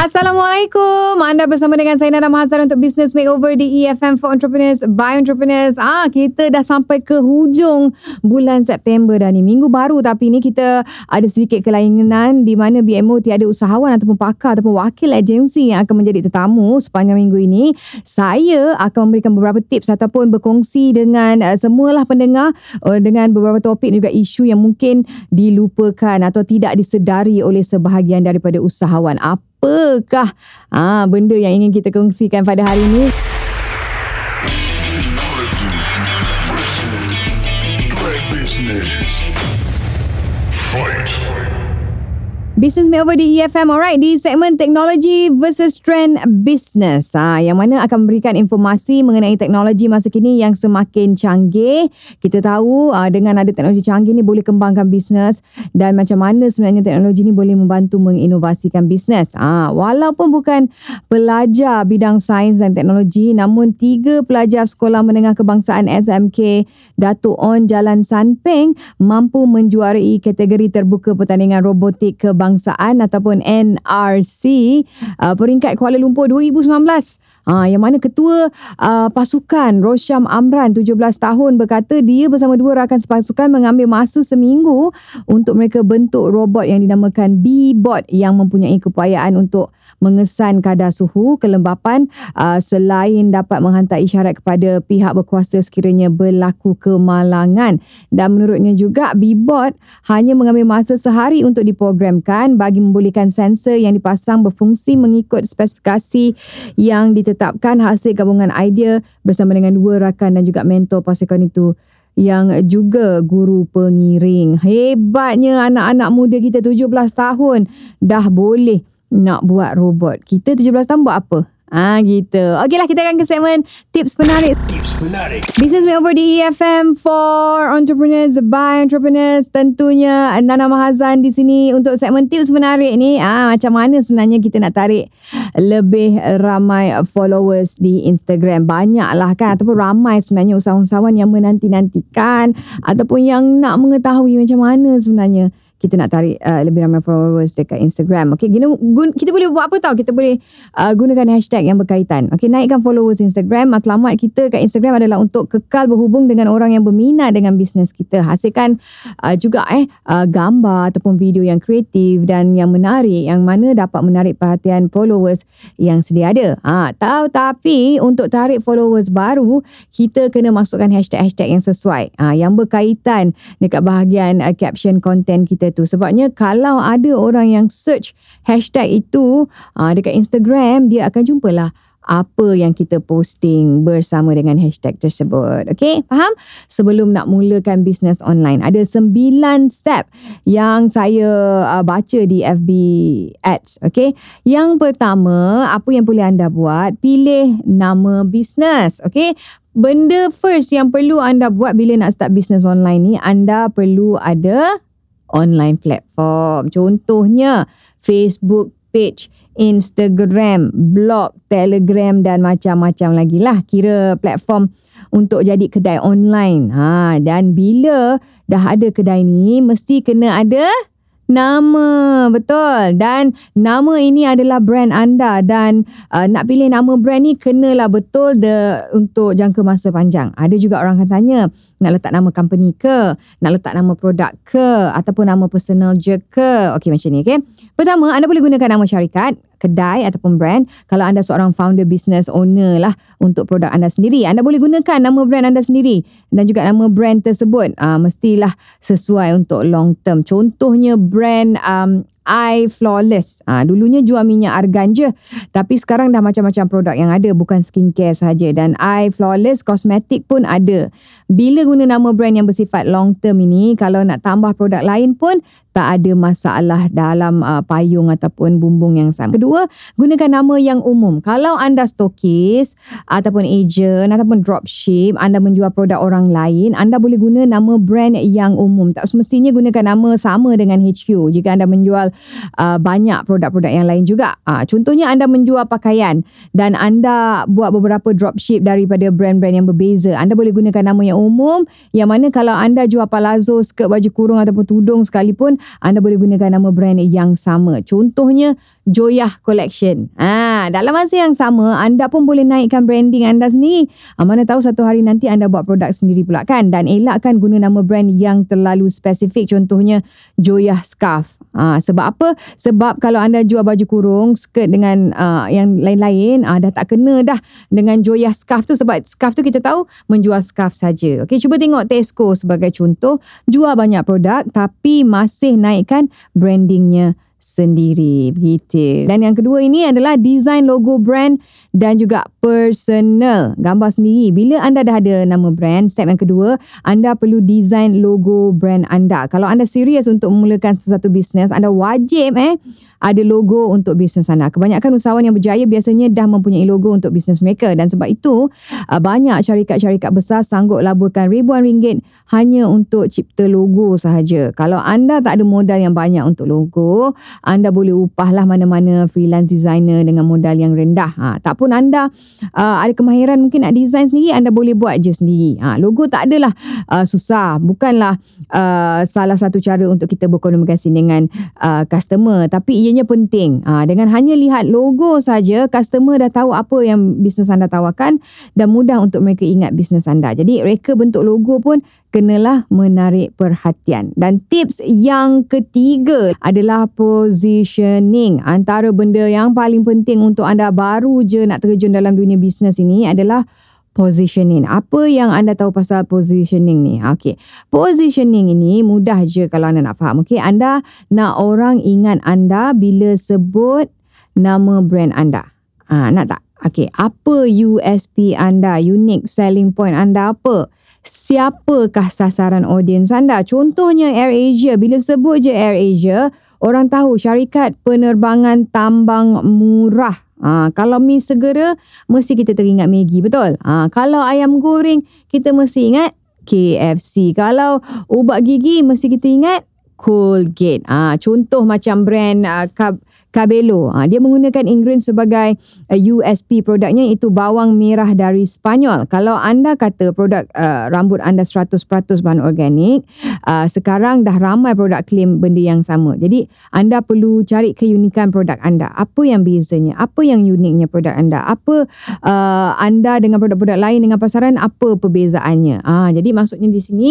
Assalamualaikum. Anda bersama dengan saya Nada Mahazan untuk Business Makeover di EFM for Entrepreneurs by Entrepreneurs. Ah, kita dah sampai ke hujung bulan September dah ni. Minggu baru tapi ni kita ada sedikit kelainan di mana BMO tiada usahawan ataupun pakar ataupun wakil agensi yang akan menjadi tetamu sepanjang minggu ini. Saya akan memberikan beberapa tips ataupun berkongsi dengan uh, semualah pendengar uh, dengan beberapa topik juga isu yang mungkin dilupakan atau tidak disedari oleh sebahagian daripada usahawan. Apa apakah ah benda yang ingin kita kongsikan pada hari ini? Fight. Business Makeover di EFM alright di segmen teknologi versus trend business. Ha, yang mana akan memberikan informasi mengenai teknologi masa kini yang semakin canggih. Kita tahu uh, dengan ada teknologi canggih ni boleh kembangkan bisnes dan macam mana sebenarnya teknologi ni boleh membantu menginovasikan bisnes ha, walaupun bukan pelajar bidang sains dan teknologi namun tiga pelajar sekolah menengah kebangsaan SMK Datuk On Jalan Sanpeng mampu menjuarai kategori terbuka pertandingan robotik kebangsaan kebangsaan ataupun NRC uh, peringkat Kuala Lumpur 2019 uh, yang mana ketua uh, pasukan Rosham Amran 17 tahun berkata dia bersama dua rakan sepasukan mengambil masa seminggu untuk mereka bentuk robot yang dinamakan B-Bot yang mempunyai keupayaan untuk mengesan kadar suhu kelembapan uh, selain dapat menghantar isyarat kepada pihak berkuasa sekiranya berlaku kemalangan. Dan menurutnya juga B-Bot hanya mengambil masa sehari untuk diprogramkan diperlukan bagi membolehkan sensor yang dipasang berfungsi mengikut spesifikasi yang ditetapkan hasil gabungan idea bersama dengan dua rakan dan juga mentor pasukan itu yang juga guru pengiring. Hebatnya anak-anak muda kita 17 tahun dah boleh nak buat robot. Kita 17 tahun buat apa? Ah gitu. Okeylah kita akan ke segmen tips penarik. Tips penarik. Business makeover di EFM for entrepreneurs by entrepreneurs. Tentunya Nana Mahazan di sini untuk segmen tips penarik ni. Ah macam mana sebenarnya kita nak tarik lebih ramai followers di Instagram. Banyaklah kan ataupun ramai sebenarnya usahawan-usahawan yang menanti-nantikan ataupun yang nak mengetahui macam mana sebenarnya kita nak tarik uh, lebih ramai followers dekat Instagram. Okay, guna, guna, kita boleh buat apa tau? Kita boleh uh, gunakan hashtag yang berkaitan. Okay, naikkan followers Instagram. Matlamat kita kat Instagram adalah untuk kekal berhubung dengan orang yang berminat dengan bisnes kita. Hasilkan uh, juga eh uh, gambar ataupun video yang kreatif dan yang menarik yang mana dapat menarik perhatian followers yang sedia ada. Ha, tahu tapi untuk tarik followers baru, kita kena masukkan hashtag-hashtag yang sesuai. Ha, yang berkaitan dekat bahagian uh, caption content kita tu sebabnya kalau ada orang yang search hashtag itu uh, dekat Instagram dia akan jumpalah apa yang kita posting bersama dengan hashtag tersebut. Okay, faham? Sebelum nak mulakan bisnes online, ada sembilan step yang saya uh, baca di FB Ads. Okay, yang pertama, apa yang boleh anda buat? Pilih nama bisnes. Okay, benda first yang perlu anda buat bila nak start bisnes online ni, anda perlu ada online platform. Contohnya Facebook page, Instagram, blog, Telegram dan macam-macam lagi lah. Kira platform untuk jadi kedai online. Ha, dan bila dah ada kedai ni, mesti kena ada nama betul. Dan nama ini adalah brand anda dan uh, nak pilih nama brand ni kenalah betul de untuk jangka masa panjang. Ada juga orang akan tanya nak letak nama company ke? Nak letak nama produk ke? Ataupun nama personal je ke? Okey macam ni okey. Pertama anda boleh gunakan nama syarikat kedai ataupun brand kalau anda seorang founder business owner lah untuk produk anda sendiri anda boleh gunakan nama brand anda sendiri dan juga nama brand tersebut. Uh, mestilah sesuai untuk long term. Contohnya brand um, I Flawless. Ha, dulunya jual minyak argan je. Tapi sekarang dah macam-macam produk yang ada. Bukan skincare sahaja. Dan I Flawless kosmetik pun ada. Bila guna nama brand yang bersifat long term ini, kalau nak tambah produk lain pun, tak ada masalah dalam uh, payung ataupun bumbung yang sama. Kedua, gunakan nama yang umum. Kalau anda stokis ataupun agent ataupun dropship, anda menjual produk orang lain, anda boleh guna nama brand yang umum. Tak semestinya gunakan nama sama dengan HQ jika anda menjual uh, banyak produk-produk yang lain juga. Uh, contohnya anda menjual pakaian dan anda buat beberapa dropship daripada brand-brand yang berbeza. Anda boleh gunakan nama yang umum yang mana kalau anda jual palazzo, skirt, baju kurung ataupun tudung sekalipun, anda boleh gunakan nama brand yang sama. Contohnya Joyah Collection. Ah, dalam masa yang sama, anda pun boleh naikkan branding anda sendiri. Ah, mana tahu satu hari nanti anda buat produk sendiri pula kan dan elakkan guna nama brand yang terlalu spesifik contohnya Joyah Scarf. Ha, sebab apa? Sebab kalau anda jual baju kurung, skirt dengan uh, yang lain-lain, uh, dah tak kena dah dengan Joya scarf tu sebab scarf tu kita tahu menjual scarf saja. Okey, cuba tengok Tesco sebagai contoh, jual banyak produk tapi masih naikkan brandingnya sendiri begitu. Dan yang kedua ini adalah design logo brand dan juga personal. Gambar sendiri. Bila anda dah ada nama brand, step yang kedua, anda perlu design logo brand anda. Kalau anda serius untuk memulakan sesuatu bisnes, anda wajib eh ada logo untuk bisnes anda. Kebanyakan usahawan yang berjaya biasanya dah mempunyai logo untuk bisnes mereka dan sebab itu uh, banyak syarikat-syarikat besar sanggup laburkan ribuan ringgit hanya untuk cipta logo sahaja. Kalau anda tak ada modal yang banyak untuk logo, anda boleh upahlah mana-mana freelance designer dengan modal yang rendah. Ha, tak pun anda uh, ada kemahiran mungkin nak design sendiri, anda boleh buat je sendiri. Ha, logo tak adalah uh, susah. Bukanlah uh, salah satu cara untuk kita berkomunikasi dengan uh, customer. Tapi ia ianya penting. Ha, dengan hanya lihat logo saja, customer dah tahu apa yang bisnes anda tawarkan dan mudah untuk mereka ingat bisnes anda. Jadi reka bentuk logo pun kenalah menarik perhatian. Dan tips yang ketiga adalah positioning. Antara benda yang paling penting untuk anda baru je nak terjun dalam dunia bisnes ini adalah positioning. Apa yang anda tahu pasal positioning ni? Okey. Positioning ini mudah je kalau anda nak faham. Okey, anda nak orang ingat anda bila sebut nama brand anda. Ha, nak tak? Okey, apa USP anda? Unique selling point anda apa? Siapakah sasaran audiens anda? Contohnya Air Asia. Bila sebut je Air Asia, orang tahu syarikat penerbangan tambang murah Ha, kalau mi segera, mesti kita teringat Maggi, betul? Ha, kalau ayam goreng, kita mesti ingat KFC. Kalau ubat gigi, mesti kita ingat Colgate. Ah, contoh macam brand uh, Cabello. Ah, dia menggunakan ingredient sebagai ah, USP produknya itu bawang merah dari Spanyol. Kalau anda kata produk uh, rambut anda 100% bahan organik, uh, sekarang dah ramai produk klaim benda yang sama. Jadi anda perlu cari keunikan produk anda. Apa yang bezanya? Apa yang uniknya produk anda? Apa uh, anda dengan produk-produk lain dengan pasaran apa perbezaannya? Ah, jadi maksudnya di sini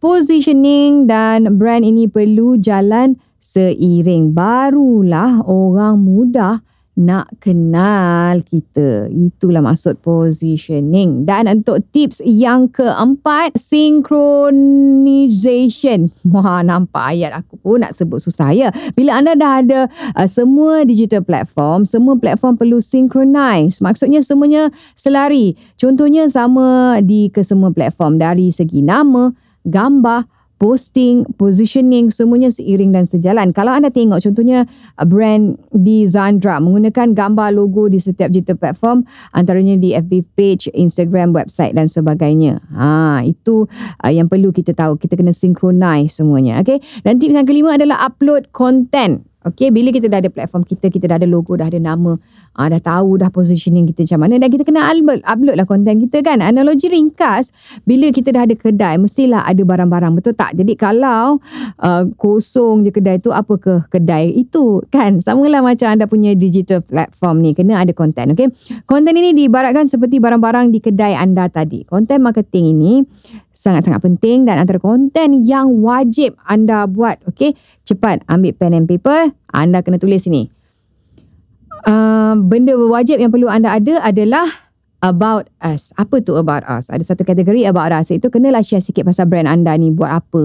positioning dan brand ini perlu jalan seiring. Barulah orang mudah nak kenal kita. Itulah maksud positioning. Dan untuk tips yang keempat, synchronization. Wah, nampak ayat aku pun nak sebut susah ya. Bila anda dah ada uh, semua digital platform, semua platform perlu synchronize. Maksudnya semuanya selari. Contohnya sama di kesemua platform dari segi nama, gambar, posting, positioning semuanya seiring dan sejalan. Kalau anda tengok contohnya uh, brand di Zandra menggunakan gambar logo di setiap digital platform antaranya di FB page, Instagram, website dan sebagainya. Ha, itu uh, yang perlu kita tahu. Kita kena synchronize semuanya. Okay? Dan tips yang kelima adalah upload content. Okay, bila kita dah ada platform kita, kita dah ada logo, dah ada nama, uh, dah tahu dah positioning kita macam mana dan kita kena upload, upload lah konten kita kan. Analogi ringkas, bila kita dah ada kedai, mestilah ada barang-barang, betul tak? Jadi kalau uh, kosong je kedai tu, apa ke kedai itu kan? Sama lah macam anda punya digital platform ni, kena ada konten, okay? Konten ini diibaratkan seperti barang-barang di kedai anda tadi. Konten marketing ini sangat-sangat penting dan antara konten yang wajib anda buat. Okey, cepat ambil pen and paper. Anda kena tulis ini. Uh, benda wajib yang perlu anda ada adalah about us. Apa tu about us? Ada satu kategori about us. Itu kenalah share sikit pasal brand anda ni. Buat apa?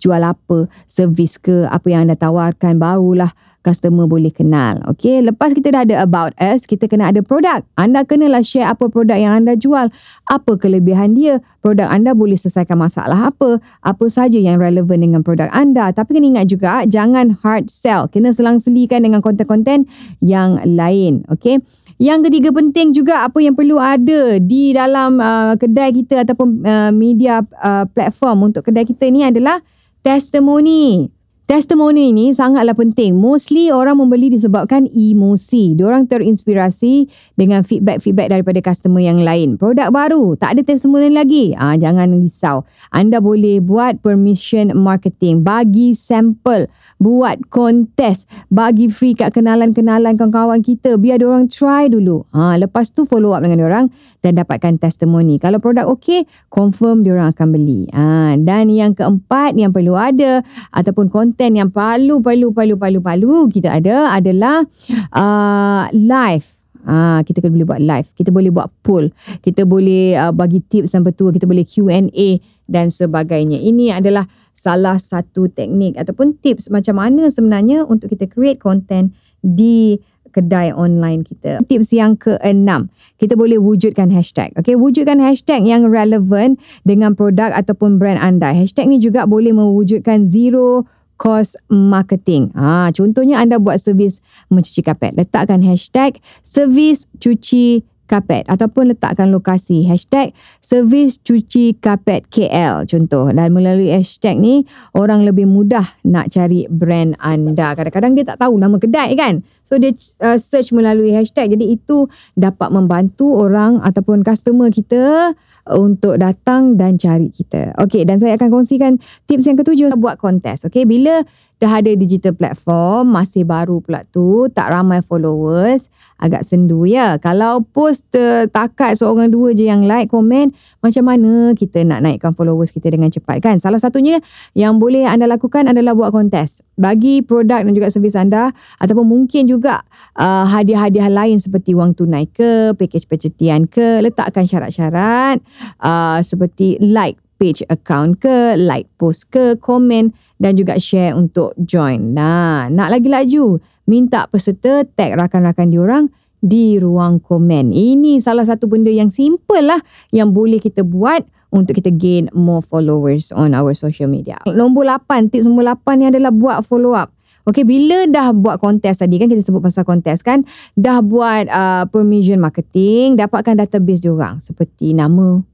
Jual apa? Servis ke? Apa yang anda tawarkan? Barulah customer boleh kenal. Okay, lepas kita dah ada about us, kita kena ada produk. Anda kenalah share apa produk yang anda jual. Apa kelebihan dia? Produk anda boleh selesaikan masalah apa? Apa saja yang relevan dengan produk anda. Tapi kena ingat juga, jangan hard sell. Kena selang-selikan dengan konten-konten yang lain. Okay. Yang ketiga penting juga apa yang perlu ada di dalam uh, kedai kita ataupun uh, media uh, platform untuk kedai kita ni adalah testimoni Testimoni ini sangatlah penting. Mostly orang membeli disebabkan emosi. Diorang terinspirasi dengan feedback-feedback daripada customer yang lain. Produk baru, tak ada testimoni lagi. Ah, jangan risau. Anda boleh buat permission marketing. Bagi sampel. Buat kontes. Bagi free kat kenalan-kenalan kawan-kawan kita. Biar diorang try dulu. Ah, lepas tu follow up dengan diorang dan dapatkan testimoni. Kalau produk okey, confirm diorang akan beli. Ah, dan yang keempat yang perlu ada ataupun konten konten yang palu palu palu palu palu kita ada adalah uh, live Ah, kita boleh buat live, kita boleh buat poll, kita boleh uh, bagi tips dan petua, kita boleh Q&A dan sebagainya. Ini adalah salah satu teknik ataupun tips macam mana sebenarnya untuk kita create content di kedai online kita. Tips yang keenam, kita boleh wujudkan hashtag. Okay, wujudkan hashtag yang relevan dengan produk ataupun brand anda. Hashtag ni juga boleh mewujudkan zero cost marketing. Ha, contohnya anda buat servis mencuci kapet. Letakkan hashtag servis cuci kapet ataupun letakkan lokasi. Hashtag servis cuci kapet KL contoh. Dan melalui hashtag ni orang lebih mudah nak cari brand anda. Kadang-kadang dia tak tahu nama kedai kan? So dia uh, search melalui hashtag. Jadi itu dapat membantu orang ataupun customer kita untuk datang dan cari kita. Okey dan saya akan kongsikan tips yang ketujuh buat kontes. Okey bila dah ada digital platform masih baru pula tu tak ramai followers agak sendu ya. Kalau post takat seorang dua je yang like komen macam mana kita nak naikkan followers kita dengan cepat kan. Salah satunya yang boleh anda lakukan adalah buat kontes. Bagi produk dan juga servis anda ataupun mungkin juga uh, hadiah-hadiah lain seperti wang tunai ke, package percutian ke, letakkan syarat-syarat uh, seperti like page account ke, like post ke, komen dan juga share untuk join. Nah, nak lagi laju, minta peserta tag rakan-rakan diorang di ruang komen. Ini salah satu benda yang simple lah yang boleh kita buat untuk kita gain more followers on our social media. Nombor 8, tips nombor 8 ni adalah buat follow up. Okay, bila dah buat kontes tadi kan kita sebut pasal kontes kan, dah buat uh, permission marketing, dapatkan database diorang seperti nama,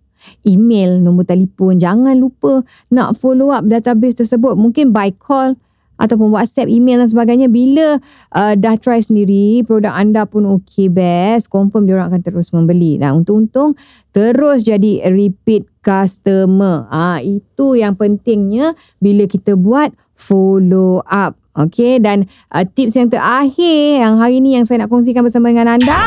email, nombor telefon. Jangan lupa nak follow up database tersebut. Mungkin by call ataupun WhatsApp, email dan sebagainya. Bila uh, dah try sendiri, produk anda pun okay best, confirm dia orang akan terus membeli. Nah, untung-untung terus jadi repeat customer. Ah, itu yang pentingnya bila kita buat follow up. Okay, dan uh, tips yang terakhir yang hari ni yang saya nak kongsikan bersama dengan anda.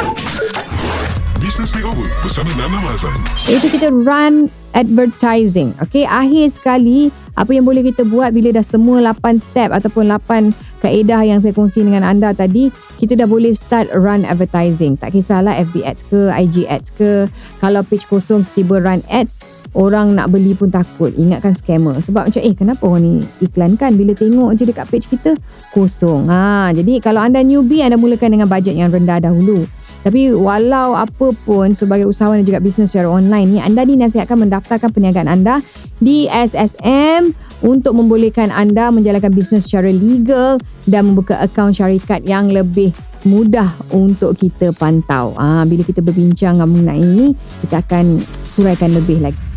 Business Makeover bersama Nana Mazan. Itu kita run advertising. Okay, akhir sekali apa yang boleh kita buat bila dah semua 8 step ataupun 8 kaedah yang saya kongsi dengan anda tadi, kita dah boleh start run advertising. Tak kisahlah FB ads ke, IG ads ke. Kalau page kosong tiba run ads, orang nak beli pun takut. Ingatkan scammer. Sebab macam eh kenapa orang ni iklan kan bila tengok je dekat page kita kosong. Ha jadi kalau anda newbie anda mulakan dengan bajet yang rendah dahulu. Tapi walau apa pun sebagai usahawan dan juga bisnes secara online ni anda dinasihatkan mendaftarkan perniagaan anda di SSM untuk membolehkan anda menjalankan bisnes secara legal dan membuka akaun syarikat yang lebih mudah untuk kita pantau. Ah, bila kita berbincang mengenai ini, kita akan huraikan lebih lagi.